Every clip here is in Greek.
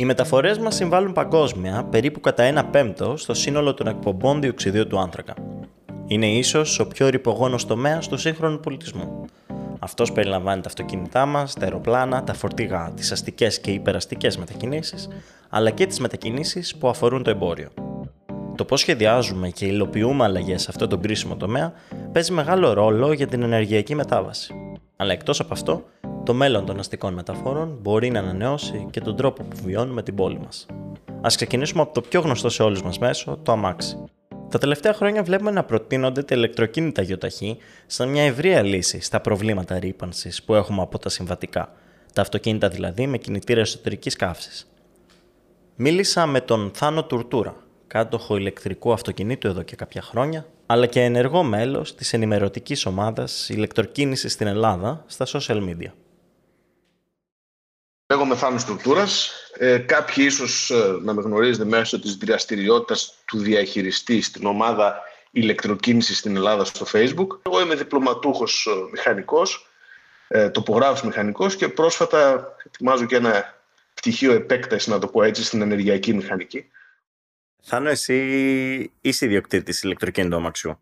Οι μεταφορές μας συμβάλλουν παγκόσμια περίπου κατά ένα πέμπτο στο σύνολο των εκπομπών διοξιδίου του άνθρακα. Είναι ίσως ο πιο ρηπογόνος τομέας του σύγχρονου πολιτισμού. Αυτός περιλαμβάνει τα αυτοκίνητά μας, τα αεροπλάνα, τα φορτηγά, τις αστικές και υπεραστικές μετακινήσεις, αλλά και τις μετακινήσεις που αφορούν το εμπόριο. Το πώς σχεδιάζουμε και υλοποιούμε αλλαγές σε αυτό το κρίσιμο τομέα παίζει μεγάλο ρόλο για την ενεργειακή μετάβαση. Αλλά εκτός από αυτό, το μέλλον των αστικών μεταφόρων μπορεί να ανανεώσει και τον τρόπο που βιώνουμε την πόλη μας. Α ξεκινήσουμε από το πιο γνωστό σε όλους μας μέσο, το αμάξι. Τα τελευταία χρόνια βλέπουμε να προτείνονται τα ηλεκτροκίνητα γιοταχή σαν μια ευρεία λύση στα προβλήματα ρήπανσης που έχουμε από τα συμβατικά, τα αυτοκίνητα δηλαδή με κινητήρα εσωτερικής καύσης. Μίλησα με τον Θάνο Τουρτούρα, κάτοχο ηλεκτρικού αυτοκινήτου εδώ και κάποια χρόνια, αλλά και ενεργό μέλος της ενημερωτικής ομάδας ηλεκτροκίνησης στην Ελλάδα στα social media. Λέγομαι Θάνος Τουρτούρας. Ε, κάποιοι ίσως ε, να με γνωρίζετε μέσω της δραστηριότητας του διαχειριστή στην ομάδα ηλεκτροκίνησης στην Ελλάδα στο Facebook. Εγώ είμαι διπλωματούχος ε, μηχανικός, ε, τοπογράφος μηχανικός και πρόσφατα ετοιμάζω και ένα πτυχίο επέκταση, να το πω έτσι, στην ενεργειακή μηχανική. Θάνο, εσύ είσαι ιδιοκτήτης ηλεκτροκίνητου αμαξιού.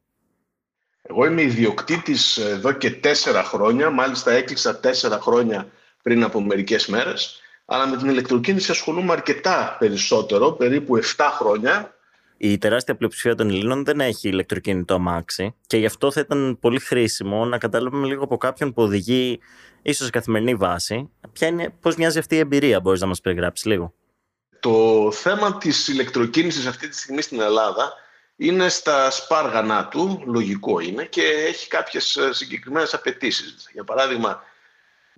Εγώ είμαι ιδιοκτήτης εδώ και τέσσερα χρόνια. Μάλιστα, έκλεισα τέσσερα χρόνια πριν από μερικές μέρες. Αλλά με την ηλεκτροκίνηση ασχολούμαι αρκετά περισσότερο, περίπου 7 χρόνια. Η τεράστια πλειοψηφία των Ελλήνων δεν έχει ηλεκτροκίνητο αμάξι και γι' αυτό θα ήταν πολύ χρήσιμο να καταλάβουμε λίγο από κάποιον που οδηγεί ίσως σε καθημερινή βάση. Ποια είναι, πώς μοιάζει αυτή η εμπειρία, μπορείς να μας περιγράψεις λίγο; Το θέμα της ηλεκτροκίνησης αυτή τη στιγμή στην Ελλάδα είναι στα σπάργανά του, λογικό είναι, και έχει κάποιες ε, συγκεκριμένες απαιτήσεις. Για παράδειγμα,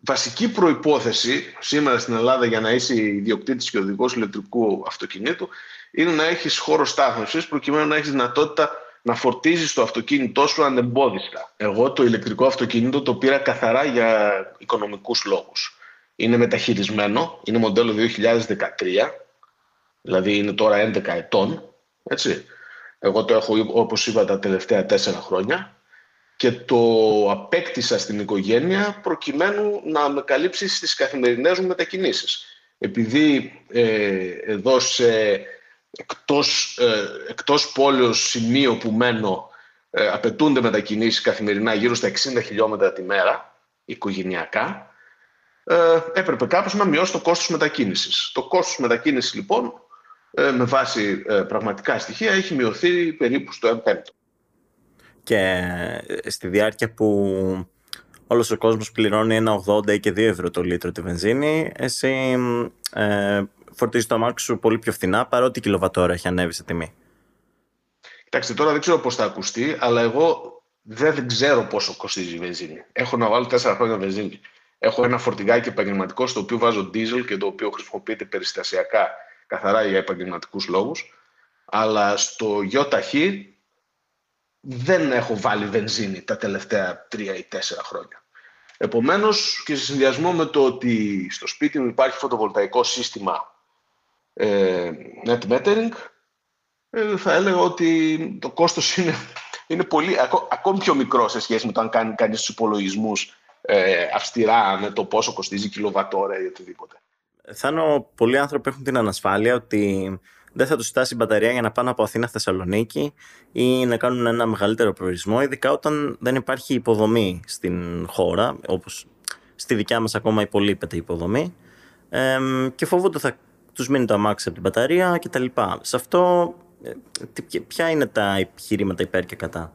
βασική προϋπόθεση σήμερα στην Ελλάδα για να είσαι ιδιοκτήτης και οδηγός ηλεκτρικού αυτοκινήτου είναι να έχεις χώρο στάθμευσης προκειμένου να έχεις δυνατότητα να φορτίζεις το αυτοκίνητό σου ανεμπόδιστα. Εγώ το ηλεκτρικό αυτοκίνητο το πήρα καθαρά για οικονομικούς λόγους. Είναι μεταχειρισμένο, είναι μοντέλο 2013, δηλαδή είναι τώρα 11 ετών, έτσι. Εγώ το έχω, όπως είπα, τα τελευταία τέσσερα χρόνια και το απέκτησα στην οικογένεια προκειμένου να με καλύψει στις καθημερινές μου μετακινήσεις. Επειδή ε, εδώ σε εκτός, ε, εκτός πόλεως σημείο που μένω ε, απαιτούνται μετακινήσεις καθημερινά γύρω στα 60 χιλιόμετρα τη μέρα, οικογενειακά, ε, έπρεπε κάπως να μειώσει το κόστος μετακίνησης. Το κόστος μετακίνησης λοιπόν ε, με βάση ε, πραγματικά στοιχεία έχει μειωθεί περίπου στο 1 πέμπτο. Και ε, στη διάρκεια που όλος ο κόσμος πληρώνει 1,80 και 2 ευρώ το λίτρο τη βενζίνη, εσύ ε, φορτίζεις το αμάξι σου πολύ πιο φθηνά παρότι η κιλοβατόρα έχει ανέβει σε τιμή. Κοιτάξτε, τώρα δεν ξέρω πώς θα ακουστεί, αλλά εγώ δεν ξέρω πόσο κοστίζει η βενζίνη. Έχω να βάλω 4 χρόνια βενζίνη. Έχω ένα φορτηγάκι επαγγελματικό στο οποίο βάζω diesel και το οποίο χρησιμοποιείται περιστασιακά καθαρά για επαγγελματικούς λόγους, αλλά στο ΙΟΤΑΧΗ δεν έχω βάλει βενζίνη τα τελευταία τρία ή τέσσερα χρόνια. Επομένως και σε συνδυασμό με το ότι στο σπίτι μου υπάρχει φωτοβολταϊκό σύστημα ε, net metering, ε, θα έλεγα ότι το κόστος είναι, είναι πολύ, ακόμη πιο μικρό σε σχέση με το αν κάνει κανείς τους υπολογισμούς ε, αυστηρά με το πόσο κοστίζει κιλοβατόρα ή οτιδήποτε. Θάνο, πολλοί άνθρωποι έχουν την ανασφάλεια ότι δεν θα τους φτάσει η μπαταρία για να πάνε από Αθήνα Θεσσαλονίκη ή να κάνουν ένα μεγαλύτερο προορισμό, ειδικά όταν δεν υπάρχει υποδομή στην χώρα, όπως στη δικιά μας ακόμα υπολείπεται η υποδομή ε, και φοβούνται θα τους μείνει το αμάξι από την μπαταρία κτλ. Σε αυτό ε, ποια είναι τα επιχειρήματα υπέρ και κατά;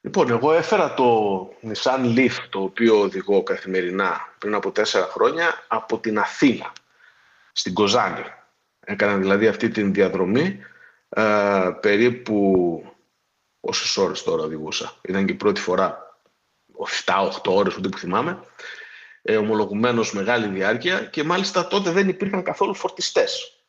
Λοιπόν, εγώ έφερα το Nissan Leaf, το οποίο οδηγώ καθημερινά πριν από τέσσερα χρόνια, από την Αθήνα, στην Κοζάνη. Έκανα δηλαδή αυτή την διαδρομή ε, περίπου όσες ώρες τώρα οδηγούσα. Ήταν και η πρώτη φορά 7-8 ώρες, ούτε που θυμάμαι. Ε, ομολογουμένως μεγάλη διάρκεια και μάλιστα τότε δεν υπήρχαν καθόλου φορτιστές.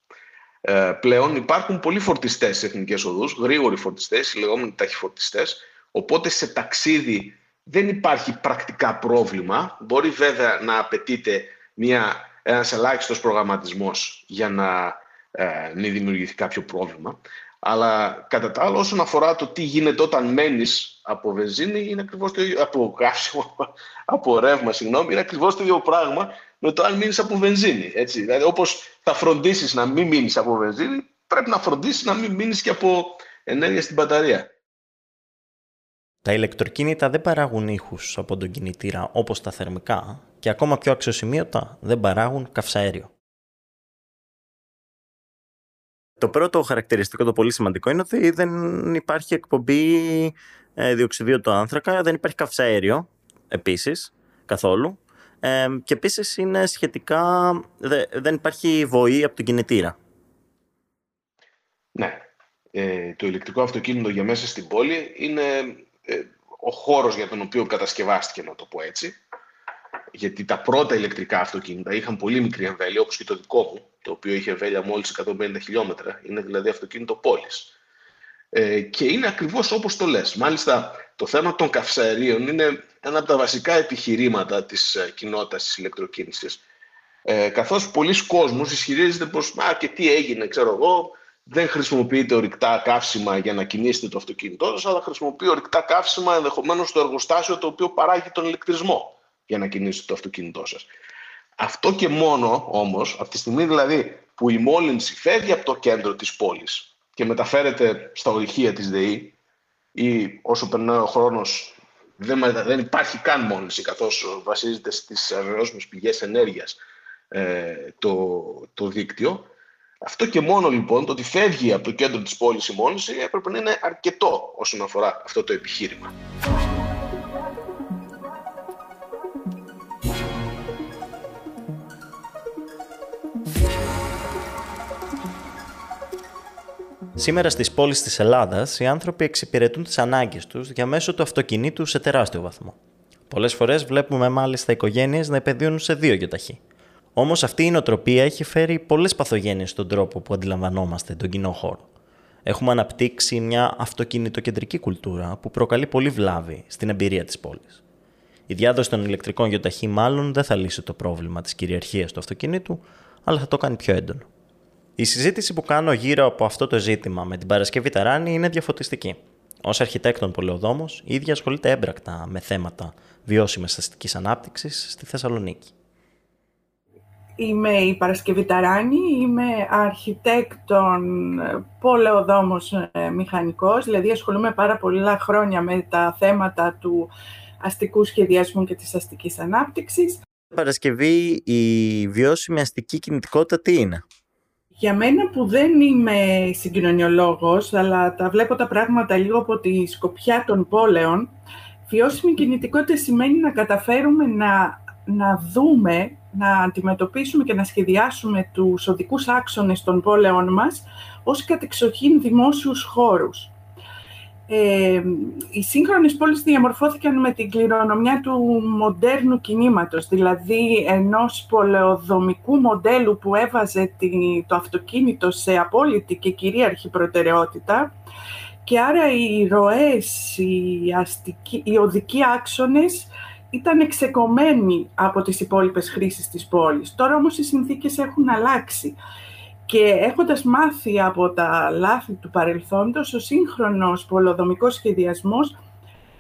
Ε, πλέον υπάρχουν πολλοί φορτιστές σε εθνικές οδούς, γρήγοροι φορτιστές, οι λεγόμενοι ταχυφορτιστές, Οπότε σε ταξίδι δεν υπάρχει πρακτικά πρόβλημα. Μπορεί βέβαια να απαιτείται μια, ένας ελάχιστος προγραμματισμός για να ε, μην δημιουργηθεί κάποιο πρόβλημα. Αλλά κατά τα άλλα, όσον αφορά το τι γίνεται όταν μένεις από βενζίνη, είναι ακριβώς το ίδιο, από καύσιμο, από ρεύμα, συγγνώμη, είναι ακριβώς το ίδιο πράγμα με το αν μείνεις από βενζίνη. Έτσι. Δηλαδή, όπως θα φροντίσεις να μην μείνεις από βενζίνη, πρέπει να φροντίσεις να μην μείνεις και από ενέργεια στην μπαταρία. Τα ηλεκτροκίνητα δεν παράγουν ήχους από τον κινητήρα όπως τα θερμικά και ακόμα πιο αξιοσημείωτα δεν παράγουν καυσαέριο. Το πρώτο χαρακτηριστικό, το πολύ σημαντικό, είναι ότι δεν υπάρχει εκπομπή ε, διοξιδίου του άνθρακα, δεν υπάρχει καυσαέριο επίσης καθόλου ε, και επίσης είναι σχετικά, δεν υπάρχει βοή από τον κινητήρα. Ναι. Ε, το ηλεκτρικό αυτοκίνητο για μέσα στην πόλη είναι ε, ο χώρος για τον οποίο κατασκευάστηκε, να το πω έτσι. Γιατί τα πρώτα ηλεκτρικά αυτοκίνητα είχαν πολύ μικρή εμβέλεια, όπως και το δικό μου, το οποίο είχε εμβέλεια μόλις 150 χιλιόμετρα. Είναι δηλαδή αυτοκίνητο πόλης. Ε, και είναι ακριβώς όπως το λες. Μάλιστα, το θέμα των καυσαερίων είναι ένα από τα βασικά επιχειρήματα της ε, κοινότητας της ηλεκτροκίνησης. Ε, καθώς πολλοί κόσμος ισχυρίζεται πως «Μα και τι έγινε, ξέρω εγώ, δεν χρησιμοποιείτε ορυκτά καύσιμα για να κινήσετε το αυτοκίνητό σας, αλλά χρησιμοποιεί ορυκτά καύσιμα ενδεχομένως στο εργοστάσιο το οποίο παράγει τον ηλεκτρισμό για να κινήσετε το αυτοκίνητό σας. Αυτό και μόνο όμως, από τη στιγμή δηλαδή που η μόλυνση φεύγει από το κέντρο της πόλης και μεταφέρεται στα ορυχεία της ΔΕΗ ή όσο περνάει ο χρόνος δεν, δεν υπάρχει καν μόλυνση καθώς βασίζεται στις ανανεώσιμες πηγές ενέργειας ε, το, το δίκτυο, αυτό και μόνο λοιπόν το ότι φεύγει από το κέντρο της πόλης η μόνηση έπρεπε να είναι αρκετό όσον αφορά αυτό το επιχείρημα. Σήμερα στις πόλεις της Ελλάδας οι άνθρωποι εξυπηρετούν τις ανάγκες τους διαμέσου του αυτοκινήτου σε τεράστιο βαθμό. Πολλές φορές βλέπουμε μάλιστα οικογένειες να επενδύουν σε δύο γιοταχή. Όμως αυτή η νοοτροπία έχει φέρει πολλές παθογένειες στον τρόπο που αντιλαμβανόμαστε τον κοινό χώρο. Έχουμε αναπτύξει μια αυτοκινητοκεντρική κουλτούρα που προκαλεί πολύ βλάβη στην εμπειρία της πόλης. Η διάδοση των ηλεκτρικών γιοταχή μάλλον δεν θα λύσει το πρόβλημα της κυριαρχίας του αυτοκινήτου, αλλά θα το κάνει πιο έντονο. Η συζήτηση που κάνω γύρω από αυτό το ζήτημα με την Παρασκευή Ταράνη είναι διαφωτιστική. Ω αρχιτέκτον πολεοδόμος, η ίδια ασχολείται έμπρακτα με θέματα βιώσιμης αστικής ανάπτυξης στη Θεσσαλονίκη. Είμαι η Παρασκευή Ταράνη, είμαι αρχιτέκτον, πολεοδόμος ε, μηχανικός, δηλαδή ασχολούμαι πάρα πολλά χρόνια με τα θέματα του αστικού σχεδιασμού και της αστικής ανάπτυξης. Παρασκευή, η βιώσιμη αστική κινητικότητα τι είναι; Για μένα που δεν είμαι συγκοινωνιολόγος, αλλά τα βλέπω τα πράγματα λίγο από τη σκοπιά των πόλεων, βιώσιμη κινητικότητα σημαίνει να καταφέρουμε να, να δούμε να αντιμετωπίσουμε και να σχεδιάσουμε τους οδικούς άξονες των πόλεων μας ως κατεξοχήν δημόσιους χώρους. Ε, οι σύγχρονες πόλεις διαμορφώθηκαν με την κληρονομιά του μοντέρνου κινήματος, δηλαδή ενός πολεοδομικού μοντέλου που έβαζε το αυτοκίνητο σε απόλυτη και κυρίαρχη προτεραιότητα και άρα οι ροές, οι, αστικοί, οι οδικοί άξονες ήταν εξεκομμένοι από τις υπόλοιπες χρήσεις της πόλης. Τώρα όμως οι συνθήκες έχουν αλλάξει και έχοντας μάθει από τα λάθη του παρελθόντος, ο σύγχρονος πολεοδομικός σχεδιασμός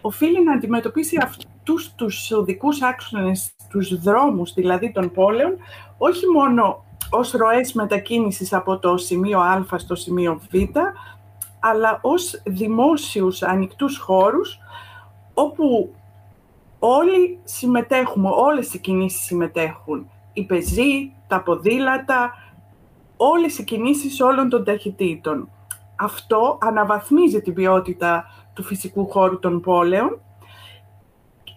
οφείλει να αντιμετωπίσει αυτούς τους οδικούς άξονες, τους δρόμους δηλαδή των πόλεων, όχι μόνο ως ροές μετακίνησης από το σημείο Α στο σημείο Β, αλλά ως δημόσιους ανοιχτούς χώρους, όπου όλοι συμμετέχουμε, όλες οι κινήσεις συμμετέχουν. Οι πεζοί, τα ποδήλατα, όλες οι κινήσεις όλων των ταχυτήτων. Αυτό αναβαθμίζει την ποιότητα του φυσικού χώρου των πόλεων,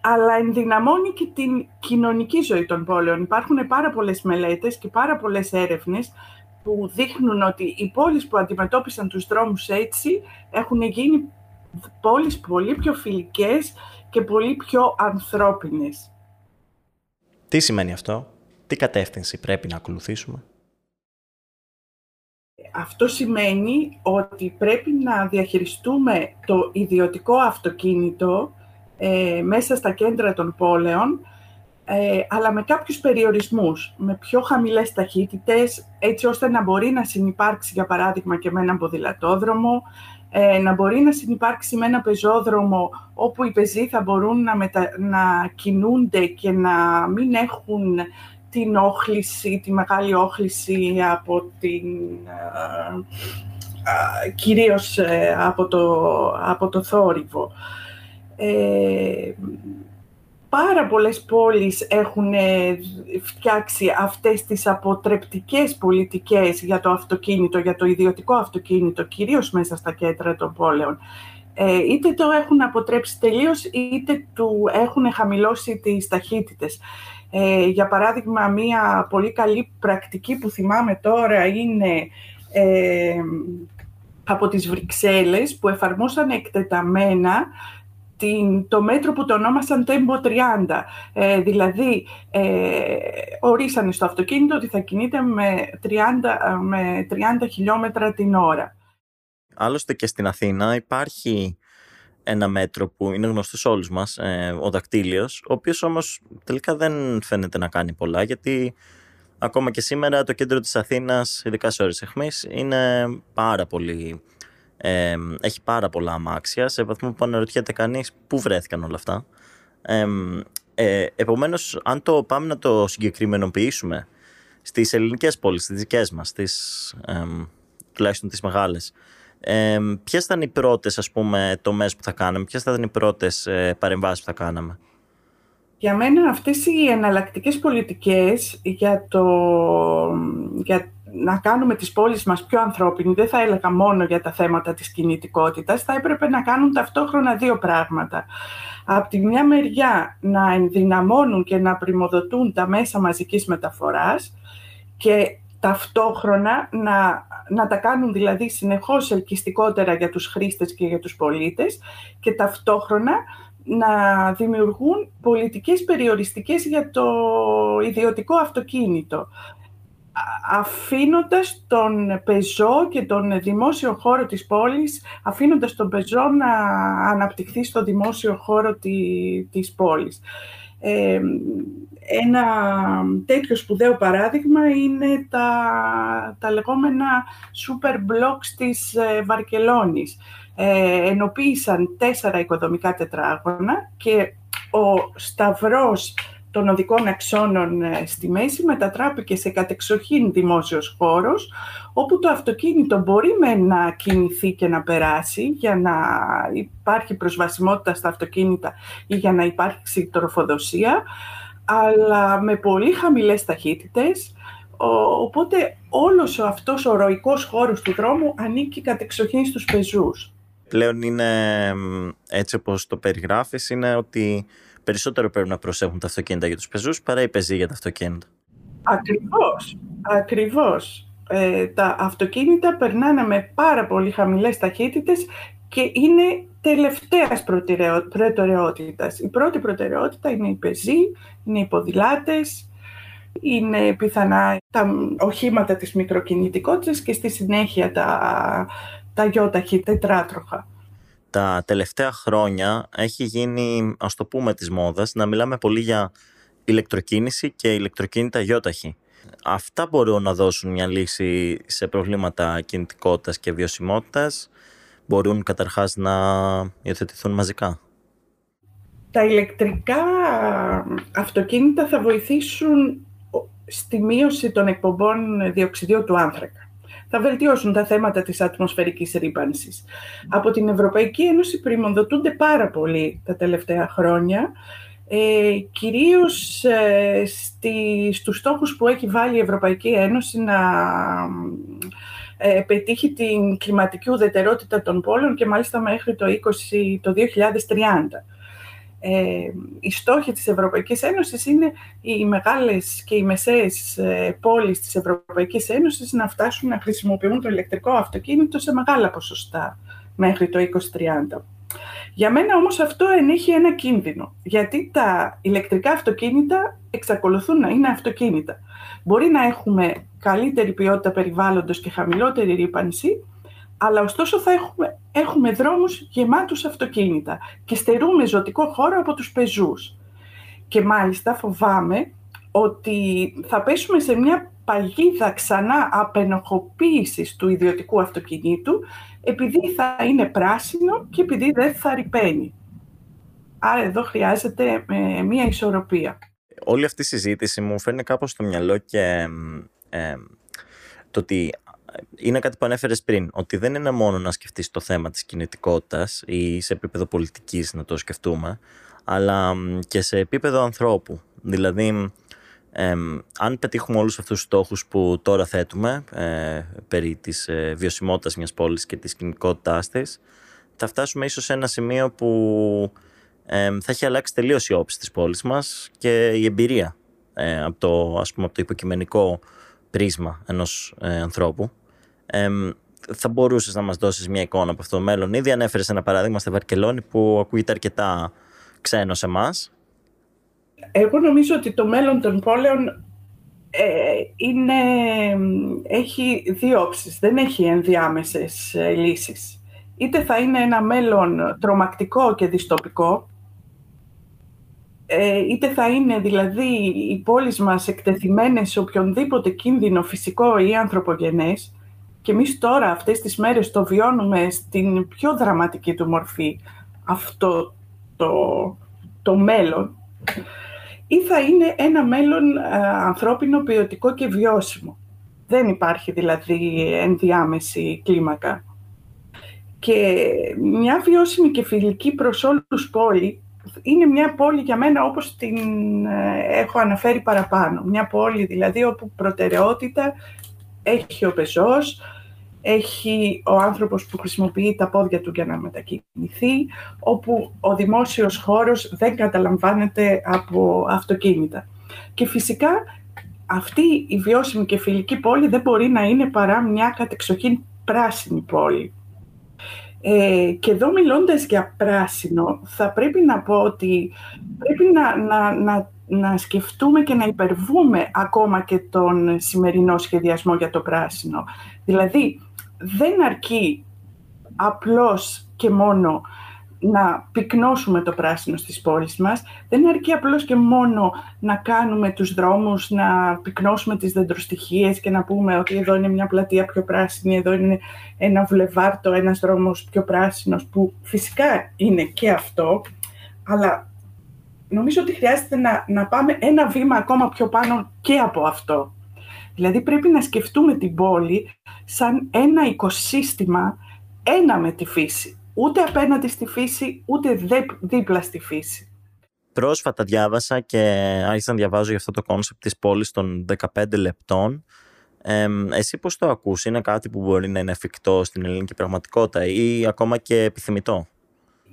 αλλά ενδυναμώνει και την κοινωνική ζωή των πόλεων. Υπάρχουν πάρα πολλές μελέτες και πάρα πολλές έρευνες που δείχνουν ότι οι πόλεις που αντιμετώπισαν τους δρόμους έτσι έχουν γίνει πόλεις πολύ πιο φιλικές και πολύ πιο ανθρώπινες. Τι σημαίνει αυτό, τι κατεύθυνση πρέπει να ακολουθήσουμε; Αυτό σημαίνει ότι πρέπει να διαχειριστούμε το ιδιωτικό αυτοκίνητο ε, μέσα στα κέντρα των πόλεων, ε, αλλά με κάποιους περιορισμούς, με πιο χαμηλές ταχύτητες, έτσι ώστε να μπορεί να συνεπάρξει, για παράδειγμα, και με έναν ποδηλατόδρομο, ε, να μπορεί να συνεπάρξει με ένα πεζόδρομο όπου οι πεζοί θα μπορούν να, μετα... να κινούνται και να μην έχουν την όχληση, τη μεγάλη όχληση από την... κυρίως από το, από το θόρυβο. Ε, πάρα πολλές πόλεις έχουν ε, φτιάξει αυτές τις αποτρεπτικές πολιτικές για το αυτοκίνητο, για το ιδιωτικό αυτοκίνητο, κυρίως μέσα στα κέντρα των πόλεων. Ε, είτε το έχουν αποτρέψει τελείως, είτε του έχουν χαμηλώσει τις ταχύτητες. Ε, για παράδειγμα, μία πολύ καλή πρακτική που θυμάμαι τώρα είναι ε, από τις Βρυξέλλες, που εφαρμόσαν εκτεταμένα την, το μέτρο που το ονόμασαν Tempo 30. Ε, δηλαδή, ε, ορίσανε στο αυτοκίνητο ότι θα κινείται με 30, με 30 χιλιόμετρα την ώρα. Άλλωστε και στην Αθήνα υπάρχει ένα μέτρο που είναι γνωστό σε όλους μας, ε, ο δακτύλιος, ο οποίος όμως τελικά δεν φαίνεται να κάνει πολλά, γιατί ακόμα και σήμερα το κέντρο της Αθήνας, ειδικά σε ώρες εχμής, είναι πάρα πολύ ε, έχει πάρα πολλά αμάξια, σε βαθμό που αναρωτιέται κανείς πού βρέθηκαν όλα αυτά. Ε, ε, επομένως, αν το πάμε να το συγκεκριμενοποιήσουμε στις ελληνικές πόλεις, στις δικές μας, στις, ε, τουλάχιστον τις μεγάλες, ε, ποιες ήταν οι πρώτες ας πούμε τομές που θα κάναμε, ποιες θα ήταν οι πρώτες ε, παρεμβάσεις που θα κάναμε; Για μένα αυτές οι εναλλακτικές πολιτικές για, το, για να κάνουμε τις πόλεις μας πιο ανθρώπινοι, δεν θα έλεγα μόνο για τα θέματα της κινητικότητας, θα έπρεπε να κάνουν ταυτόχρονα δύο πράγματα. Από τη μια μεριά να ενδυναμώνουν και να πρημοδοτούν τα μέσα μαζικής μεταφοράς και ταυτόχρονα να, να τα κάνουν δηλαδή συνεχώς ελκυστικότερα για τους χρήστες και για τους πολίτες και ταυτόχρονα να δημιουργούν πολιτικές περιοριστικές για το ιδιωτικό αυτοκίνητο αφήνοντας τον πεζό και τον δημόσιο χώρο της πόλης, αφήνοντας τον πεζό να αναπτυχθεί στο δημόσιο χώρο της πόλης. Ε, ένα τέτοιο σπουδαίο παράδειγμα είναι τα, τα λεγόμενα super blocks της ε, Βαρκελόνης. Ε, ενοποίησαν τέσσερα οικοδομικά τετράγωνα και ο σταυρός των οδικών αξώνων ε, στη μέση μετατράπηκε σε κατεξοχήν δημόσιος χώρος, όπου το αυτοκίνητο μπορεί με να κινηθεί και να περάσει για να υπάρχει προσβασιμότητα στα αυτοκίνητα ή για να υπάρξει τροφοδοσία, αλλά με πολύ χαμηλές ταχύτητες, οπότε όλος αυτός ο ροϊκός χώρος του δρόμου ανήκει κατεξοχήν στους πεζούς. Πλέον είναι έτσι όπως το περιγράφεις, είναι ότι περισσότερο πρέπει να προσέχουν τα αυτοκίνητα για τους πεζούς παρά οι πεζοί για τα αυτοκίνητα. Ακριβώς, ακριβώς. Ε, τα αυτοκίνητα περνάνε με πάρα πολύ χαμηλές ταχύτητες και είναι τελευταίας προτεραιότητας. Η πρώτη προτεραιότητα είναι οι πεζοί, είναι οι ποδηλάτες, είναι πιθανά τα οχήματα της μικροκινητικότητας και στη συνέχεια τα, τα γιόταχη τετράτροχα τα τελευταία χρόνια έχει γίνει, ας το πούμε της μόδας, να μιλάμε πολύ για ηλεκτροκίνηση και ηλεκτροκίνητα γιόταχη. Αυτά μπορούν να δώσουν μια λύση σε προβλήματα κινητικότητας και βιωσιμότητας. Μπορούν καταρχάς να υιοθετηθούν μαζικά; Τα ηλεκτρικά αυτοκίνητα θα βοηθήσουν στη μείωση των εκπομπών διοξιδίου του άνθρακα θα βελτιώσουν τα θέματα της ατμοσφαιρικής ρήπανσης. Από την Ευρωπαϊκή Ένωση πρημοδοτούνται πάρα πολύ τα τελευταία χρόνια, ε, κυρίως ε, στη, στους στόχους που έχει βάλει η Ευρωπαϊκή Ένωση να ε, πετύχει την κλιματική ουδετερότητα των πόλεων και μάλιστα μέχρι το, 20, το 2030 ε, οι στόχοι της Ευρωπαϊκής Ένωσης είναι οι μεγάλες και οι μεσαίες ε, πόλεις της Ευρωπαϊκής Ένωσης να φτάσουν να χρησιμοποιούν το ηλεκτρικό αυτοκίνητο σε μεγάλα ποσοστά μέχρι το 2030. Για μένα όμως αυτό ενέχει ένα κίνδυνο, γιατί τα ηλεκτρικά αυτοκίνητα εξακολουθούν να είναι αυτοκίνητα. Μπορεί να έχουμε καλύτερη ποιότητα περιβάλλοντος και χαμηλότερη ρήπανση, αλλά ωστόσο θα έχουμε, έχουμε δρόμους γεμάτους αυτοκίνητα και στερούμε ζωτικό χώρο από τους πεζούς. Και μάλιστα φοβάμαι ότι θα πέσουμε σε μια παγίδα ξανά απενοχοποίησης του ιδιωτικού αυτοκινήτου επειδή θα είναι πράσινο και επειδή δεν θα ρηπαίνει. Άρα εδώ χρειάζεται ε, μια ισορροπία. όλη αυτή η συζήτηση μου φέρνει κάπως στο μυαλό και ε, το ότι είναι κάτι που ανέφερες πριν, ότι δεν είναι μόνο να σκεφτείς το θέμα της κινητικότητας ή σε επίπεδο πολιτικής να το σκεφτούμε, αλλά και σε επίπεδο ανθρώπου. Δηλαδή, αν πετύχουμε όλους αυτούς τους στόχους που τώρα θέτουμε ε, περί της ε, βιωσιμότητας μιας πόλης και της κινητικότητάς της, θα φτάσουμε ίσως σε ένα σημείο που θα έχει αλλάξει τελείως η όψη της πόλης μας και η εμπειρία ε, από, το, ας πούμε, από το υποκειμενικό πρίσμα ενός ε, ανθρώπου. θα μπορούσες να μας δώσεις μια εικόνα από αυτό το μέλλον. Ήδη ανέφερες ένα παράδειγμα στη Βαρκελόνη που ακούγεται αρκετά ξένο σε εμάς εγώ νομίζω ότι το μέλλον των πόλεων ε, είναι, έχει δύο όψεις, δεν έχει ενδιάμεσες ε, λύσεις. Είτε θα είναι ένα μέλλον τρομακτικό και δυστοπικό, ε, είτε θα είναι δηλαδή οι πόλεις μας εκτεθειμένες σε οποιονδήποτε κίνδυνο φυσικό ή ανθρωπογενές και εμείς τώρα αυτές τις μέρες το βιώνουμε στην πιο δραματική του μορφή αυτό το, το μέλλον ή θα είναι ένα μέλλον ε, ανθρώπινο, ποιοτικό και βιώσιμο. Δεν υπάρχει δηλαδή ενδιάμεση κλίμακα. Και μια βιώσιμη και φιλική προς όλους πόλη είναι μια πόλη για μένα όπως την ε, έχω αναφέρει παραπάνω. Μια πόλη δηλαδή όπου προτεραιότητα έχει ο πεζός, έχει ο άνθρωπος που χρησιμοποιεί τα πόδια του για να μετακινηθεί, όπου ο δημόσιος χώρος δεν καταλαμβάνεται από αυτοκίνητα. Και φυσικά αυτή η βιώσιμη και φιλική πόλη δεν μπορεί να είναι παρά μια κατεξοχήν πράσινη πόλη. Ε, και εδώ μιλώντας για πράσινο, θα πρέπει να πω ότι πρέπει να, να, να, να σκεφτούμε και να υπερβούμε ακόμα και τον σημερινό σχεδιασμό για το πράσινο. Δηλαδή, δεν αρκεί απλώς και μόνο να πυκνώσουμε το πράσινο στις πόλεις μας, δεν αρκεί απλώς και μόνο να κάνουμε τους δρόμους, να πυκνώσουμε τις δεντροστοιχίες και να πούμε ότι εδώ είναι μια πλατεία πιο πράσινη, εδώ είναι ένα βουλεβάρτο, ένας δρόμος πιο πράσινος, που φυσικά είναι και αυτό, αλλά νομίζω ότι χρειάζεται να, να πάμε ένα βήμα ακόμα πιο πάνω και από αυτό. Δηλαδή πρέπει να σκεφτούμε την πόλη σαν ένα οικοσύστημα ένα με τη φύση. Ούτε απέναντι στη φύση, ούτε δίπλα στη φύση. Πρόσφατα διάβασα και άρχισα να διαβάζω για αυτό το concept της πόλης των 15 λεπτών. Ε, εσύ πώς το ακούς, είναι κάτι που μπορεί να είναι εφικτό στην ελληνική πραγματικότητα ή ακόμα και επιθυμητό;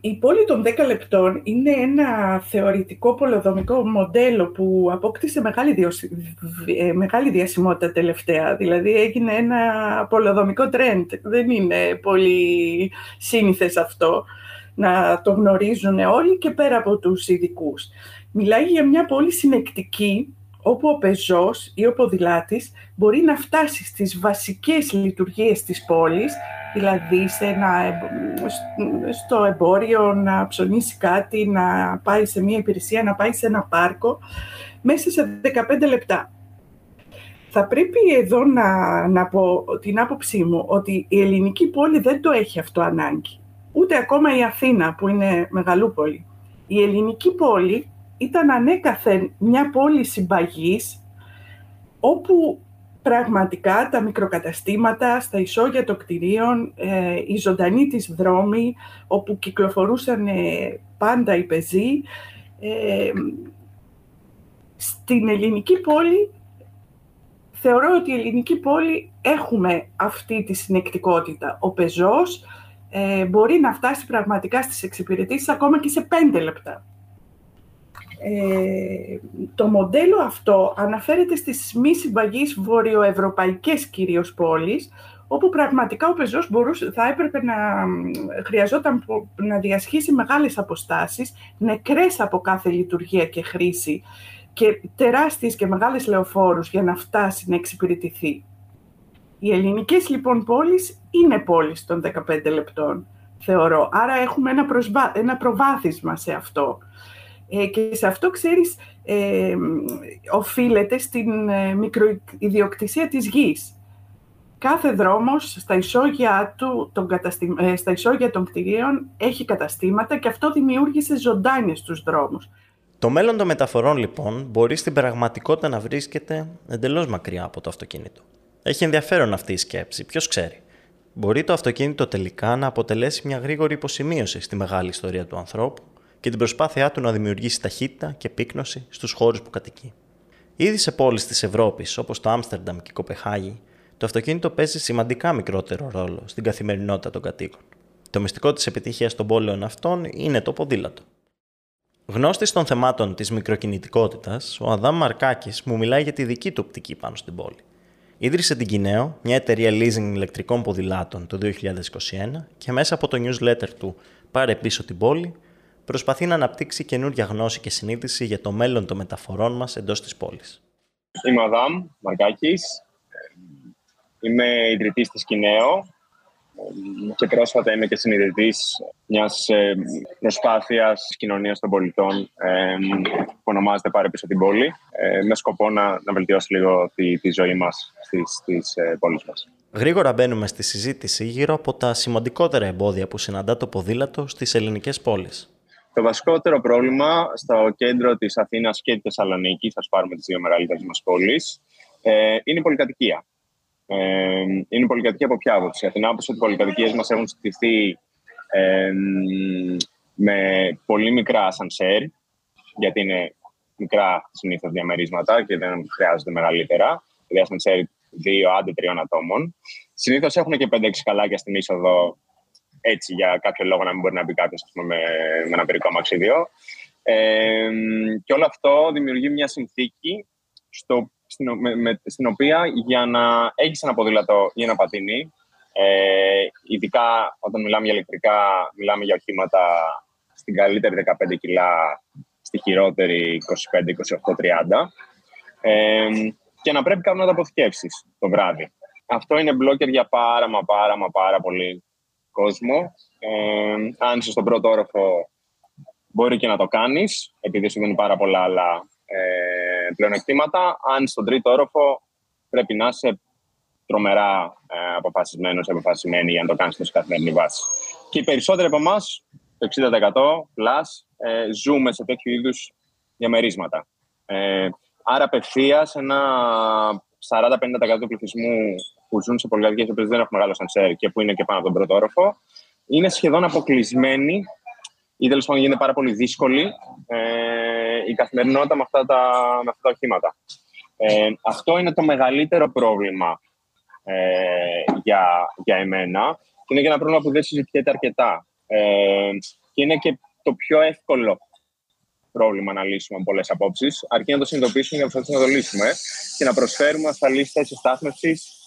Η πόλη των 10 λεπτών είναι ένα θεωρητικό πολεοδομικό μοντέλο που απόκτησε μεγάλη, ε, μεγάλη διασημότητα τελευταία. Δηλαδή έγινε ένα πολεοδομικό trend. Δεν είναι πολύ σύνηθες αυτό να το γνωρίζουν όλοι και πέρα από τους ειδικούς. Μιλάει για μια πόλη συνεκτική όπου ο πεζός ή ο ποδηλάτης μπορεί να φτάσει στις βασικές λειτουργίες της πόλης δηλαδή σε ένα, στο εμπόριο να ψωνίσει κάτι, να πάει σε μια υπηρεσία, να πάει σε ένα πάρκο, μέσα σε 15 λεπτά. Θα πρέπει εδώ να, να πω την άποψή μου ότι η ελληνική πόλη δεν το έχει αυτό ανάγκη. Ούτε ακόμα η Αθήνα που είναι μεγαλούπολη. Η ελληνική πόλη ήταν ανέκαθεν μια πόλη συμπαγής όπου πραγματικά τα μικροκαταστήματα στα ισόγεια των κτηρίων, ε, η ζωντανή της δρόμη, όπου κυκλοφορούσαν ε, πάντα οι πεζοί. Ε, στην ελληνική πόλη, θεωρώ ότι η ελληνική πόλη έχουμε αυτή τη συνεκτικότητα. Ο πεζός μπορεί να φτάσει πραγματικά στις εξυπηρετήσεις ακόμα και σε πέντε λεπτά. Ε, το μοντέλο αυτό αναφέρεται στις μη συμπαγείς βορειοευρωπαϊκές κυρίως πόλεις, όπου πραγματικά ο πεζός μπορούσε, θα έπρεπε να χρειαζόταν να διασχίσει μεγάλες αποστάσεις, νεκρές από κάθε λειτουργία και χρήση και τεράστιες και μεγάλες λεωφόρους για να φτάσει να εξυπηρετηθεί. Οι ελληνικές λοιπόν πόλεις είναι πόλεις των 15 λεπτών, θεωρώ. Άρα έχουμε ένα, ένα προβάθισμα σε αυτό. Ε, και σε αυτό, ξέρεις, ε, οφείλεται στην ε, μικροϊδιοκτησία της γης. Κάθε δρόμος στα ισόγεια, του, των ε, στα ισόγεια των κτηρίων έχει καταστήματα και αυτό δημιούργησε ζωντάνιες τους δρόμους. Το μέλλον των μεταφορών λοιπόν μπορεί στην πραγματικότητα να βρίσκεται εντελώς μακριά από το αυτοκίνητο. Έχει ενδιαφέρον αυτή η σκέψη, ποιος ξέρει. Μπορεί το αυτοκίνητο τελικά να αποτελέσει μια γρήγορη υποσημείωση στη μεγάλη ιστορία του ανθρώπου και την προσπάθειά του να δημιουργήσει ταχύτητα και πύκνωση στους χώρους που κατοικεί. Ήδη σε πόλεις της Ευρώπης όπως το Άμστερνταμ και η Κοπεχάγη, το αυτοκίνητο παίζει σημαντικά μικρότερο ρόλο στην καθημερινότητα των κατοίκων. Το μυστικό της επιτυχίας των πόλεων αυτών είναι το ποδήλατο. Γνώστης των θεμάτων της μικροκινητικότητας, ο Αδάμ Μαρκάκης μου μιλάει για τη δική του οπτική πάνω στην πόλη. Ίδρυσε την Κινέο, μια εταιρεία leasing ηλεκτρικών ποδηλάτων το 2021 και μέσα από το newsletter του Πάρε πίσω την πόλη, προσπαθεί να αναπτύξει καινούργια γνώση και συνείδηση για το μέλλον των μεταφορών μας εντός της πόλης. Είμαι ο Αδάμ Μαρκάκης. Είμαι ιδρυτής της Κινέο και πρόσφατα είμαι και συνειδητής μιας ε, προσπάθειας της κοινωνίας των πολιτών ε, που ονομάζεται «Πάρε πίσω την πόλη» ε, με σκοπό να, να βελτιώσει λίγο τη, τη ζωή μας στις, στις πόλεις μας. Γρήγορα μπαίνουμε στη συζήτηση γύρω από τα σημαντικότερα εμπόδια που συναντά το ποδήλατο στις ελληνικές πόλεις. Το βασικότερο πρόβλημα στο κέντρο της Αθήνας και της Θεσσαλονίκης, θα πάρουμε τις δύο μεγαλύτερες μας πόλεις, είναι η πολυκατοικία. Ε, είναι πολυκατοικία από ποια άποψη; Από την άποψη ότι οι πολυκατοικίες μας έχουν στηθεί ε, με πολύ μικρά ασανσέρ, γιατί είναι μικρά συνήθως διαμερίσματα και δεν χρειάζονται μεγαλύτερα. Δηλαδή, ασανσέρ δύο άντε τριών ατόμων. Συνήθως έχουν και 5-6 καλάκια στην είσοδο, έτσι για κάποιο λόγο να μην μπορεί να μπει κάποιος με, με ένα περικό αμαξίδιο. Ε, και όλο αυτό δημιουργεί μια συνθήκη στο στην, με, στην οποία για να έχεις ένα ποδήλατο ή ένα πατίνι, ε, ειδικά όταν μιλάμε για ηλεκτρικά, μιλάμε για οχήματα στην καλύτερη 15 κιλά, στη χειρότερη 25, 28, 30, ε, και να πρέπει κάπου να τα αποθηκεύσεις το βράδυ. Αυτό είναι μπλόκερ για πάρα μα πάρα μα πάρα πολύ κόσμο. Ε, αν είσαι στον πρώτο όροφο, μπορεί και να το κάνεις, επειδή σου δίνει πάρα πολλά άλλα ε, πλεονεκτήματα. Αν στον τρίτο όροφο πρέπει να είσαι τρομερά ε, αποφασισμένος, αποφασισμένη για να το κάνεις σε καθημερινή βάση. Και οι περισσότεροι από εμάς, το 60% plus, ε, ζούμε σε τέτοιου είδους διαμερίσματα. Ε, άρα, απευθείας ένα 40-50% του πληθυσμού που ζουν σε πολυκατοικίε που δεν έχουν μεγάλο σανσέρ και που είναι και πάνω από τον πρώτο όροφο, είναι σχεδόν αποκλεισμένοι ή τέλος πάντων γίνεται πάρα πολύ δύσκολη ε, η καθημερινότητα με αυτά τα, με αυτά τα οχήματα. Ε, αυτό είναι το μεγαλύτερο πρόβλημα ε, για, για εμένα και είναι και ένα πρόβλημα που δεν συζητιέται αρκετά. Ε, και είναι και το πιο εύκολο πρόβλημα να λύσουμε από πολλές απόψεις, αρκεί να το συνειδητοποιήσουμε για να το λύσουμε και να προσφέρουμε ασφαλείς θέσεις στάθμευσης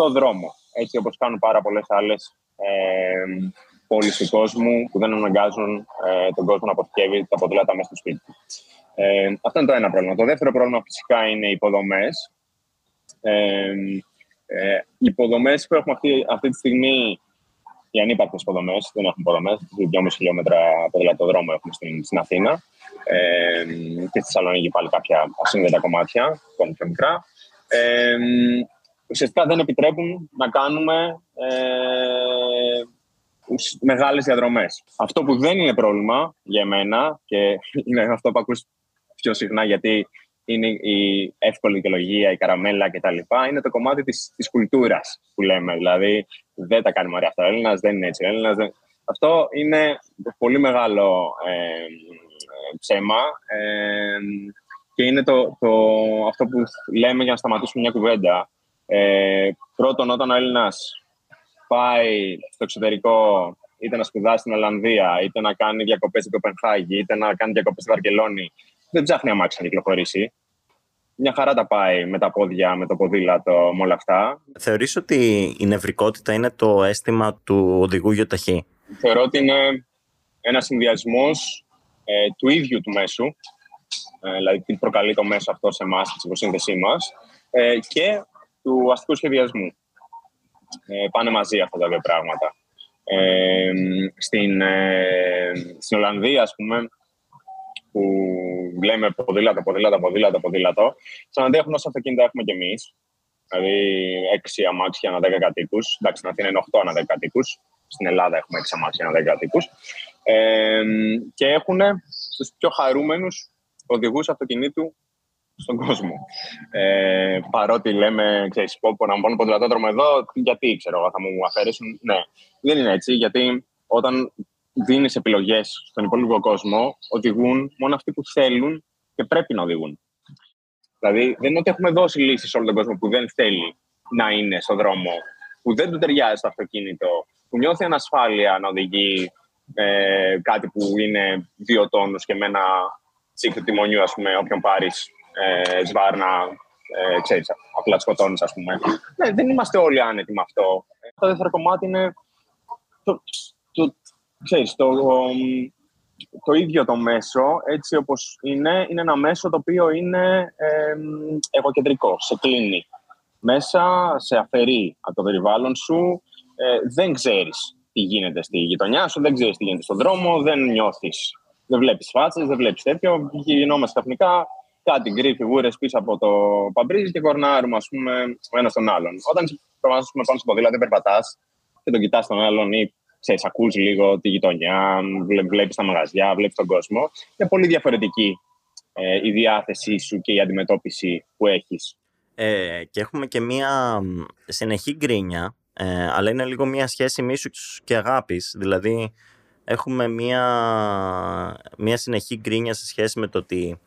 στο δρόμο. Έτσι όπως κάνουν πάρα πολλές άλλες ε, πόλεις του κόσμου που δεν αναγκάζουν ε, τον κόσμο να αποθηκεύει τα ποδήλατα μέσα στο σπίτι του. Ε, αυτό είναι το ένα πρόβλημα. Το δεύτερο πρόβλημα φυσικά είναι οι υποδομές. Ε, ε, οι υποδομές που έχουμε αυτή, αυτή τη στιγμή, οι ανύπαρκτες υποδομές, δεν έχουμε υποδομές. 2,5 χιλιόμετρα ποδηλατοδρόμο έχουμε στην, στην Αθήνα. Ε, και στη Θεσσαλονίκη πάλι κάποια ασύνδετα κομμάτια, ακόμη πιο μικρά. Ε, ουσιαστικά δεν επιτρέπουν να κάνουμε ε, μεγάλες διαδρομές. Αυτό που δεν είναι πρόβλημα για μένα και είναι αυτό που ακούς πιο συχνά γιατί είναι η εύκολη δικαιολογία, η καραμέλα κτλ. Είναι το κομμάτι της, της κουλτούρας που λέμε. Δηλαδή δεν τα κάνει ωραία αυτό ο Έλληνας, δεν είναι έτσι ο Έλληνας. Δεν... Αυτό είναι πολύ μεγάλο ε, ψέμα ε, και είναι το, το, αυτό που λέμε για να σταματήσουμε μια κουβέντα. Ε, πρώτον, όταν ο Έλληνας πάει στο εξωτερικό είτε να σπουδάσει στην Ολλανδία, είτε να κάνει διακοπές στην Κοπενχάγη, είτε να κάνει διακοπές στη Βαρκελόνη, δεν ψάχνει αμάξι να κυκλοφορήσει. Μια χαρά τα πάει με τα πόδια, με το ποδήλατο, με όλα αυτά. Θεωρείς ότι η νευρικότητα είναι το αίσθημα του οδηγού γιοταχή; Θεωρώ ότι είναι ένας συνδυασμός ε, του ίδιου του μέσου, ε, δηλαδή τι προκαλεί το μέσο αυτό σε εμάς, στην υποσύνδεσής μας, ε, και του αστικού σχεδιασμού. Ε, πάνε μαζί αυτά τα δύο πράγματα. Ε, στην, ε, στην Ολλανδία, ας πούμε, που λέμε ποδήλατο, ποδήλατο, ποδήλατο, ποδήλατο, σαν αντέχουν όσα αυτοκίνητα έχουμε κι εμείς. Δηλαδή, έξι αμάξια ανά δέκα κατοίκους. Εντάξει, στην Αθήνα είναι 8 ανά δέκα κατοίκους. Στην Ελλάδα έχουμε έξι αμάξια ανά δέκα κατοίκους. Ε, και έχουν του πιο χαρούμενους οδηγούς αυτοκινήτου στον κόσμο. Ε, παρότι λέμε, ξέρεις, πω, πω να μου πάνε ποδηλατόδρομο εδώ, γιατί ξέρω εγώ, θα μου αφαιρέσουν. Ναι, δεν είναι έτσι, γιατί όταν δίνεις επιλογές στον υπόλοιπο κόσμο, οδηγούν μόνο αυτοί που θέλουν και πρέπει να οδηγούν. Δηλαδή, δεν είναι ότι έχουμε δώσει λύσεις σε όλο τον κόσμο που δεν θέλει να είναι στον δρόμο, που δεν του ταιριάζει το αυτοκίνητο, που νιώθει ανασφάλεια να οδηγεί ε, κάτι που είναι δύο τόνους και με ένα τσίκ του τιμονιού, ας πούμε, όποιον πάρεις ε, σβάρνα, ε, ξέρεις, απλά σκοτώνεις, ας πούμε. Ναι, δεν είμαστε όλοι άνετοι με αυτό. Το δεύτερο κομμάτι είναι το, το, ξέρεις, το, το ίδιο το μέσο, έτσι όπως είναι, είναι ένα μέσο το οποίο είναι ε, εγωκεντρικό, σε κλείνει. Μέσα σε αφαιρεί από το περιβάλλον σου, ε, δεν ξέρεις τι γίνεται στη γειτονιά σου, δεν ξέρεις τι γίνεται στον δρόμο, δεν νιώθεις, δεν βλέπεις φάτσες, δεν βλέπεις τέτοιο, γινόμαστε ξαφνικά κάτι γκρι φιγούρες πίσω από το παμπρίζι και κορνάρουμε ας πούμε, ο ένας τον άλλον. Όταν προβάσουμε πάνω στο ποδήλατο, δεν περπατάς και τον κοιτάς τον άλλον ή ξέρεις, ακούς λίγο τη γειτονιά, βλέπεις τα μαγαζιά, βλέπεις τον κόσμο. Είναι πολύ διαφορετική ε, η διάθεσή σου και η αντιμετώπιση που έχεις. Ε, και έχουμε και μία συνεχή γκρίνια, ε, αλλά είναι λίγο μία σχέση μίσους και αγάπης. Δηλαδή, έχουμε μία, μία συνεχή γκρίνια σε σχέση με το ότι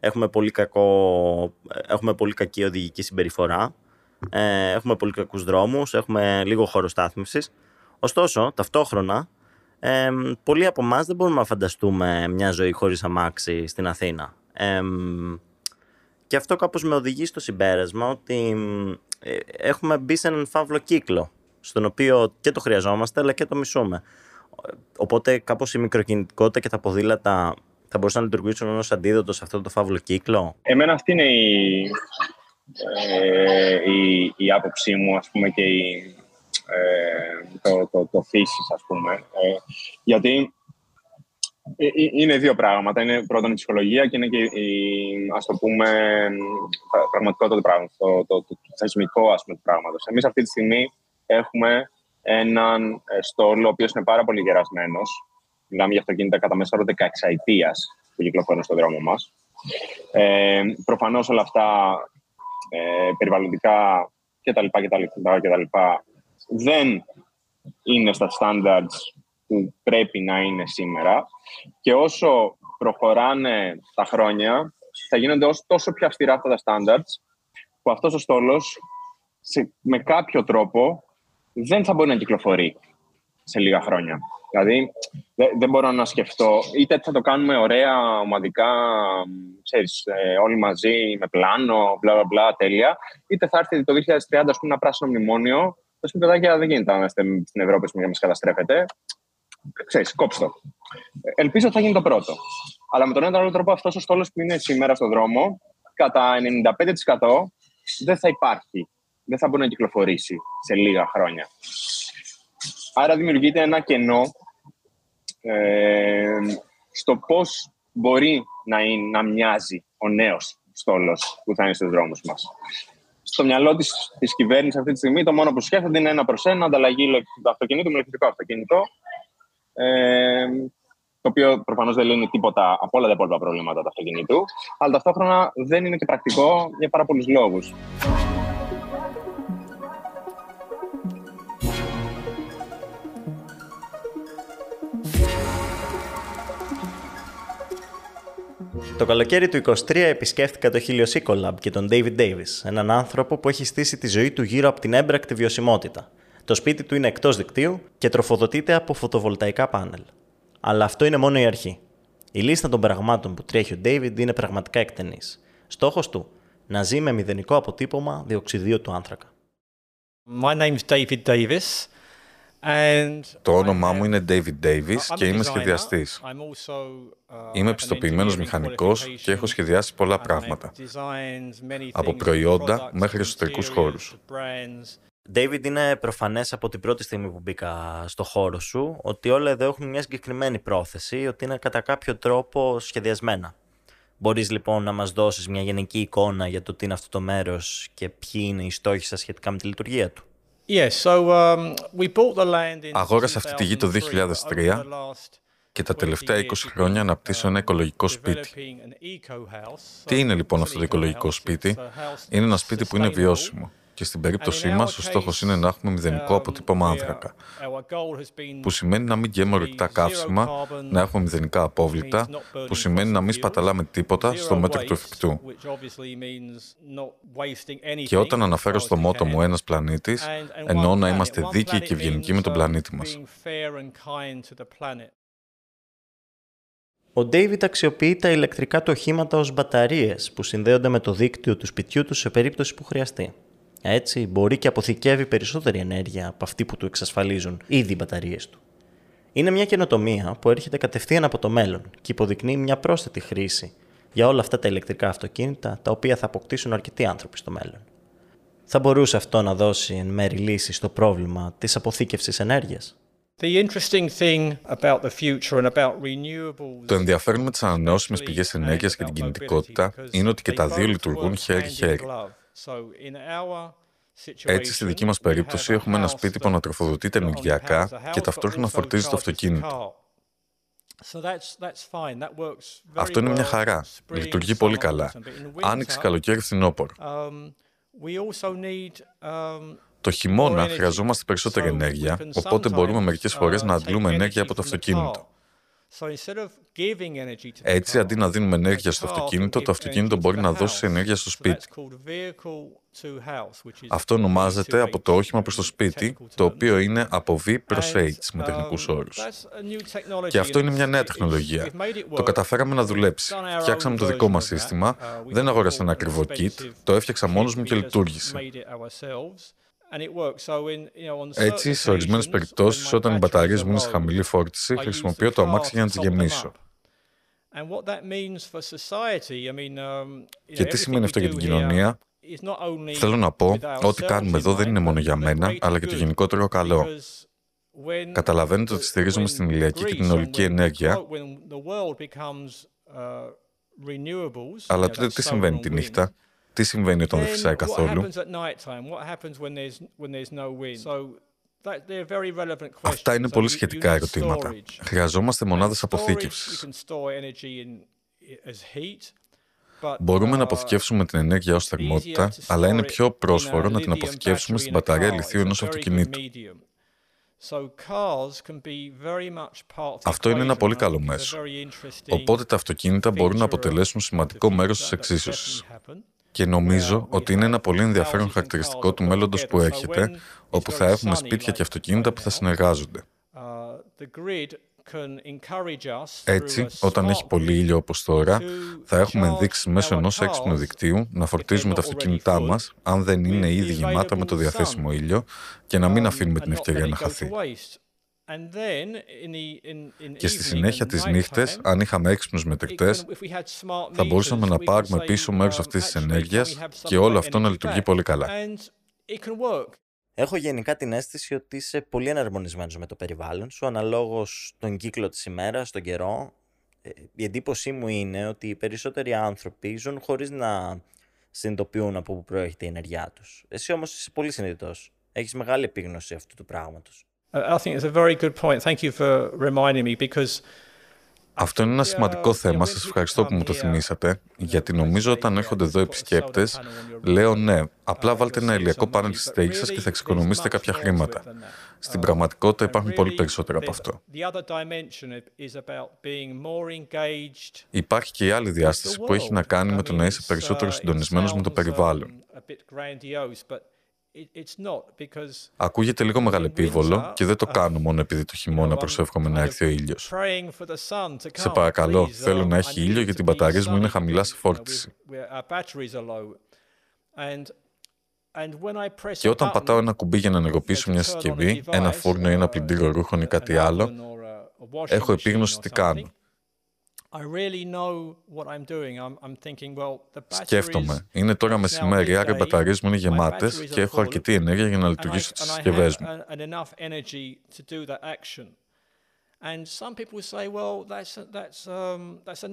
έχουμε πολύ, κακό, έχουμε πολύ κακή οδηγική συμπεριφορά, ε, έχουμε πολύ κακούς δρόμους, έχουμε λίγο χώρο στάθμευσης. Ωστόσο, ταυτόχρονα, ε, πολλοί από εμάς δεν μπορούμε να φανταστούμε μια ζωή χωρίς αμάξι στην Αθήνα. Ε, και αυτό κάπως με οδηγεί στο συμπέρασμα ότι ε, έχουμε μπει σε έναν φαύλο κύκλο, στον οποίο και το χρειαζόμαστε αλλά και το μισούμε. Οπότε κάπως η μικροκινητικότητα και τα ποδήλατα θα μπορούσαν να λειτουργήσουν ω αντίδοτος σε αυτό το φαύλο κύκλο; Εμένα αυτή είναι η, ε, η, η άποψή μου, ας πούμε, και η, ε, το, το, το φύσης, ας πούμε. Ε, γιατί ε, ε, είναι δύο πράγματα. Είναι πρώτον η ψυχολογία και είναι και η, ας το πούμε, πραγματικότητα του πράγματος, το, το, το, το, θεσμικό, ας πούμε, του πράγματος. Εμείς αυτή τη στιγμή έχουμε έναν στόλο, ο οποίος είναι πάρα πολύ γερασμένος, Μιλάμε για αυτοκίνητα κατά μέσο όρο 16 ετία που κυκλοφορούν στον δρόμο μας. Ε, Προφανώς όλα αυτά ε, περιβαλλοντικά κτλ, δεν είναι στα standards που πρέπει να είναι σήμερα και όσο προχωράνε τα χρόνια θα γίνονται όσο τόσο πιο αυστηρά αυτά τα standards που αυτός ο στόλος με κάποιο τρόπο δεν θα μπορεί να κυκλοφορεί σε λίγα χρόνια. Δηλαδή, δεν, μπορώ να σκεφτώ. Είτε θα το κάνουμε ωραία, ομαδικά, ξέρεις, ε, όλοι μαζί, με πλάνο, μπλα, μπλα, μπλα, τέλεια. Είτε θα έρθει το 2030, ας πούμε, ένα πράσινο μνημόνιο. Θα σου παιδάκια, δεν γίνεται να είστε στην Ευρώπη που μας καταστρέφετε. Ξέρεις, κόψτε το. Ελπίζω ότι θα γίνει το πρώτο. Αλλά με τον ένα άλλο τρόπο, αυτός ο στόλος που είναι σήμερα στον δρόμο, κατά 95% δεν θα υπάρχει. Δεν θα μπορεί να κυκλοφορήσει σε λίγα χρόνια. Άρα δημιουργείται ένα κενό ε, στο πώς μπορεί να, είναι, να μοιάζει ο νέος στόλος που θα είναι στους δρόμους μας. Στο μυαλό της, της κυβέρνησης αυτή τη στιγμή το μόνο που σκέφτονται είναι ένα προς ένα ανταλλαγή του αυτοκινήτου με ηλεκτρικό αυτοκίνητο ε, το οποίο προφανώς δεν λύνει τίποτα από όλα τα υπόλοιπα προβλήματα του αυτοκινήτου αλλά ταυτόχρονα δεν είναι και πρακτικό για πάρα πολλούς λόγους. Το καλοκαίρι του 23 επισκέφθηκα το Helios Ecolab και τον David Davis, έναν άνθρωπο που έχει στήσει τη ζωή του γύρω από την έμπρακτη βιωσιμότητα. Το σπίτι του είναι εκτός δικτύου και τροφοδοτείται από φωτοβολταϊκά πάνελ. Αλλά αυτό είναι μόνο η αρχή. Η λίστα των πραγμάτων που τρέχει ο David είναι πραγματικά εκτενής. Στόχος του, να ζει με μηδενικό αποτύπωμα διοξιδίου του άνθρακα. My name's David Davis. Το όνομά μου είναι David Davis και είμαι σχεδιαστής. Uh, είμαι επιστοποιημένος μηχανικός και έχω σχεδιάσει πολλά πράγματα, από προϊόντα μέχρι εσωτερικούς χώρους. David, είναι προφανές από την πρώτη στιγμή που μπήκα στο χώρο σου ότι όλα εδώ έχουν μια συγκεκριμένη πρόθεση, ότι είναι κατά κάποιο τρόπο σχεδιασμένα. Μπορείς λοιπόν να μας δώσεις μια γενική εικόνα για το τι είναι αυτό το μέρος και ποιοι είναι οι στόχοι σας σχετικά με τη λειτουργία του; Um, Αγόρασα αυτή τη γη το 2003 και τα τελευταία 20 χρόνια αναπτύσσω ένα οικολογικό σπίτι. Τι είναι λοιπόν αυτό το οικολογικό σπίτι; Είναι ένα σπίτι που είναι βιώσιμο και στην περίπτωσή μας, ο στόχος είναι να έχουμε μηδενικό αποτύπωμα άνθρακα. Που σημαίνει να μην καίμε ορυκτά καύσιμα, να έχουμε μηδενικά απόβλητα, που σημαίνει να μην σπαταλάμε τίποτα στο μέτρο του εφικτού. Και όταν αναφέρω στο μότο μου ένας πλανήτης, εννοώ να είμαστε δίκαιοι και ευγενικοί με τον πλανήτη μας. Ο Ντέιβιτ αξιοποιεί τα ηλεκτρικά του οχήματα ως μπαταρίες που συνδέονται με το δίκτυο του σπιτιού του σε περίπτωση που χρειαστεί. Έτσι, μπορεί και αποθηκεύει περισσότερη ενέργεια από αυτή που του εξασφαλίζουν ήδη οι μπαταρίες του. Είναι μια καινοτομία που έρχεται κατευθείαν από το μέλλον και υποδεικνύει μια πρόσθετη χρήση για όλα αυτά τα ηλεκτρικά αυτοκίνητα τα οποία θα αποκτήσουν αρκετοί άνθρωποι στο μέλλον. Θα μπορούσε αυτό να δώσει εν μέρη λύση στο πρόβλημα της αποθήκευσης ενέργειας; Το ενδιαφέρον με τις ανανεώσιμες πηγές ενέργειας και την κινητικότητα είναι ότι και τα δύο λειτουργούν χέρι-χέρι. Έτσι, στη δική μας περίπτωση, έχουμε ένα σπίτι που ανατροφοδοτείται ενεργειακά και ταυτόχρονα φορτίζει το αυτοκίνητο. Αυτό είναι μια χαρά. Λειτουργεί πολύ καλά. Άνοιξε καλοκαίρι φθινόπωρο. Um, um, το χειμώνα χρειαζόμαστε περισσότερη ενέργεια, οπότε μπορούμε μερικές φορές να αντλούμε ενέργεια από το αυτοκίνητο. Έτσι, αντί να δίνουμε ενέργεια στο αυτοκίνητο, το αυτοκίνητο μπορεί να δώσει ενέργεια στο σπίτι. Αυτό ονομάζεται από το όχημα προς το σπίτι, το οποίο είναι από V προς H με τεχνικούς um, όρους. Και αυτό είναι μια νέα τεχνολογία. Το καταφέραμε να δουλέψει. Φτιάξαμε το δικό μας σύστημα, uh, δεν αγόρασα ένα ακριβό kit, το έφτιαξα μόνος μου και λειτουργήσε. Έτσι, σε ορισμένες περιπτώσεις, όταν οι μπαταρίες μου είναι σε χαμηλή φόρτιση, χρησιμοποιώ το αμάξι για να τις γεμίσω. Και τι σημαίνει αυτό για την κοινωνία, Θέλω να πω, ό,τι κάνουμε εδώ δεν είναι μόνο για μένα, αλλά και το γενικότερο καλό. Καταλαβαίνετε ότι στηρίζομαι στην ηλιακή και την ολική ενέργεια, αλλά τότε τι συμβαίνει τη νύχτα, τι συμβαίνει όταν δεν φυσάει καθόλου; Αυτά είναι πολύ σχετικά ερωτήματα. Χρειαζόμαστε μονάδες αποθήκευσης. Μπορούμε να αποθηκεύσουμε την ενέργεια ως θερμότητα, αλλά είναι πιο πρόσφορο να την αποθηκεύσουμε στην μπαταρία λιθίου ενός αυτοκινήτου. Αυτό είναι ένα πολύ καλό μέσο. Οπότε τα αυτοκίνητα μπορούν να αποτελέσουν σημαντικό μέρος της εξίσωσης. Και νομίζω ότι είναι ένα πολύ ενδιαφέρον χαρακτηριστικό του μέλλοντος που έρχεται, όπου θα έχουμε σπίτια και αυτοκίνητα που θα συνεργάζονται. Έτσι, όταν έχει πολύ ήλιο όπως τώρα, θα έχουμε ενδείξει μέσω ενός έξυπνου δικτύου να φορτίζουμε τα αυτοκίνητά μας, αν δεν είναι ήδη γεμάτα με το διαθέσιμο ήλιο, και να μην αφήνουμε την ευκαιρία να χαθεί. Και στη συνέχεια τις νύχτες, αν είχαμε έξυπνους μετρητές, θα μπορούσαμε να πάρουμε πίσω μέρος αυτής της ενέργειας και όλο αυτό να λειτουργεί πολύ καλά. Έχω γενικά την αίσθηση ότι είσαι πολύ εναρμονισμένος με το περιβάλλον σου, αναλόγως τον κύκλο της ημέρας, τον καιρό. Ε, η εντύπωσή μου είναι ότι οι περισσότεροι άνθρωποι ζουν χωρίς να συνειδητοποιούν από πού προέρχεται η ενέργειά τους. Εσύ όμως είσαι πολύ συνειδητός. Έχεις μεγάλη επίγνωση αυτού του πράγματος. I think it's a very good point. Thank you for reminding me because αυτό είναι ένα σημαντικό θέμα. Σας ευχαριστώ που μου το θυμήσατε, γιατί νομίζω όταν έρχονται εδώ επισκέπτες, λέω ναι, απλά βάλτε ένα ηλιακό πάνελ στη στέγη σας και θα εξοικονομήσετε κάποια χρήματα. Στην πραγματικότητα υπάρχουν πολύ περισσότερα από αυτό. Υπάρχει και η άλλη διάσταση που έχει να κάνει με το να είσαι περισσότερο συντονισμένος με το περιβάλλον. Ακούγεται λίγο μεγαλεπίβολο και δεν το κάνω μόνο επειδή το χειμώνα προσεύχομαι να έρθει ο ήλιος. Σε παρακαλώ, θέλω να έχει ήλιο γιατί οι μπαταρίες μου είναι χαμηλά σε φόρτιση. Και όταν πατάω ένα κουμπί για να ενεργοποιήσω μια συσκευή, ένα φούρνο ή ένα πλυντήριο ρούχων ή κάτι άλλο, έχω επίγνωση τι κάνω. Σκέφτομαι. Είναι τώρα μεσημέρι, άρα οι μπαταρίες μου είναι γεμάτες και έχω αρκετή ενέργεια για να λειτουργήσω τι συσκευές μου.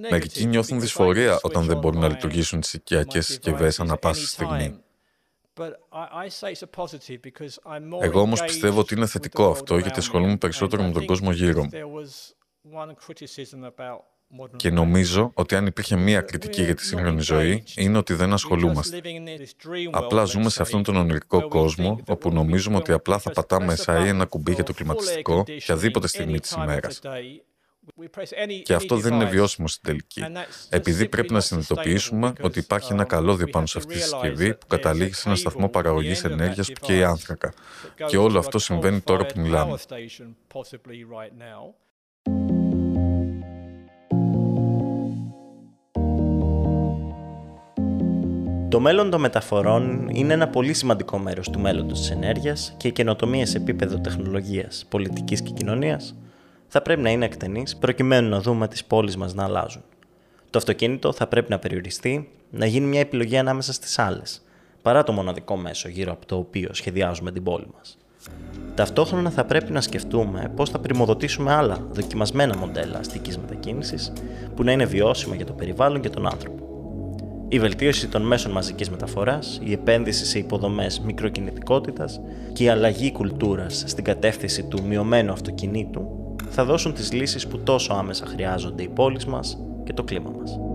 Μερικοί νιώθουν δυσφορία όταν δεν μπορούν να λειτουργήσουν τις οικιακές συσκευές ανά πάση στιγμή. Εγώ όμως πιστεύω ότι είναι θετικό αυτό γιατί ασχολούμαι περισσότερο με τον κόσμο γύρω μου. Και νομίζω ότι αν υπήρχε μία κριτική για τη σύγχρονη ζωή, είναι ότι δεν ασχολούμαστε. Απλά ζούμε σε αυτόν τον ονειρικό κόσμο, όπου νομίζουμε ότι απλά θα πατάμε εσά ή ένα κουμπί για το κλιματιστικό, οποιαδήποτε στιγμή της ημέρας. Και αυτό δεν είναι βιώσιμο στην τελική. Επειδή πρέπει να συνειδητοποιήσουμε ότι υπάρχει ένα καλώδιο πάνω σε αυτή τη συσκευή που καταλήγει σε ένα σταθμό παραγωγής ενέργειας που καίει άνθρακα. Και όλο αυτό συμβαίνει τώρα που μιλάμε. Το μέλλον των μεταφορών είναι ένα πολύ σημαντικό μέρος του μέλλοντος της ενέργειας και οι καινοτομίες σε επίπεδο τεχνολογίας, πολιτικής και κοινωνίας θα πρέπει να είναι εκτενείς προκειμένου να δούμε τις πόλεις μας να αλλάζουν. Το αυτοκίνητο θα πρέπει να περιοριστεί, να γίνει μια επιλογή ανάμεσα στις άλλες, παρά το μοναδικό μέσο γύρω από το οποίο σχεδιάζουμε την πόλη μας. Ταυτόχρονα θα πρέπει να σκεφτούμε πώς θα πρημοδοτήσουμε άλλα δοκιμασμένα μοντέλα αστικής μετακίνησης που να είναι βιώσιμα για το περιβάλλον και τον άνθρωπο. Η βελτίωση των μέσων μαζικής μεταφοράς, η επένδυση σε υποδομές μικροκινητικότητας και η αλλαγή κουλτούρας στην κατεύθυνση του μειωμένου αυτοκινήτου θα δώσουν τις λύσεις που τόσο άμεσα χρειάζονται οι πόλεις μας και το κλίμα μας.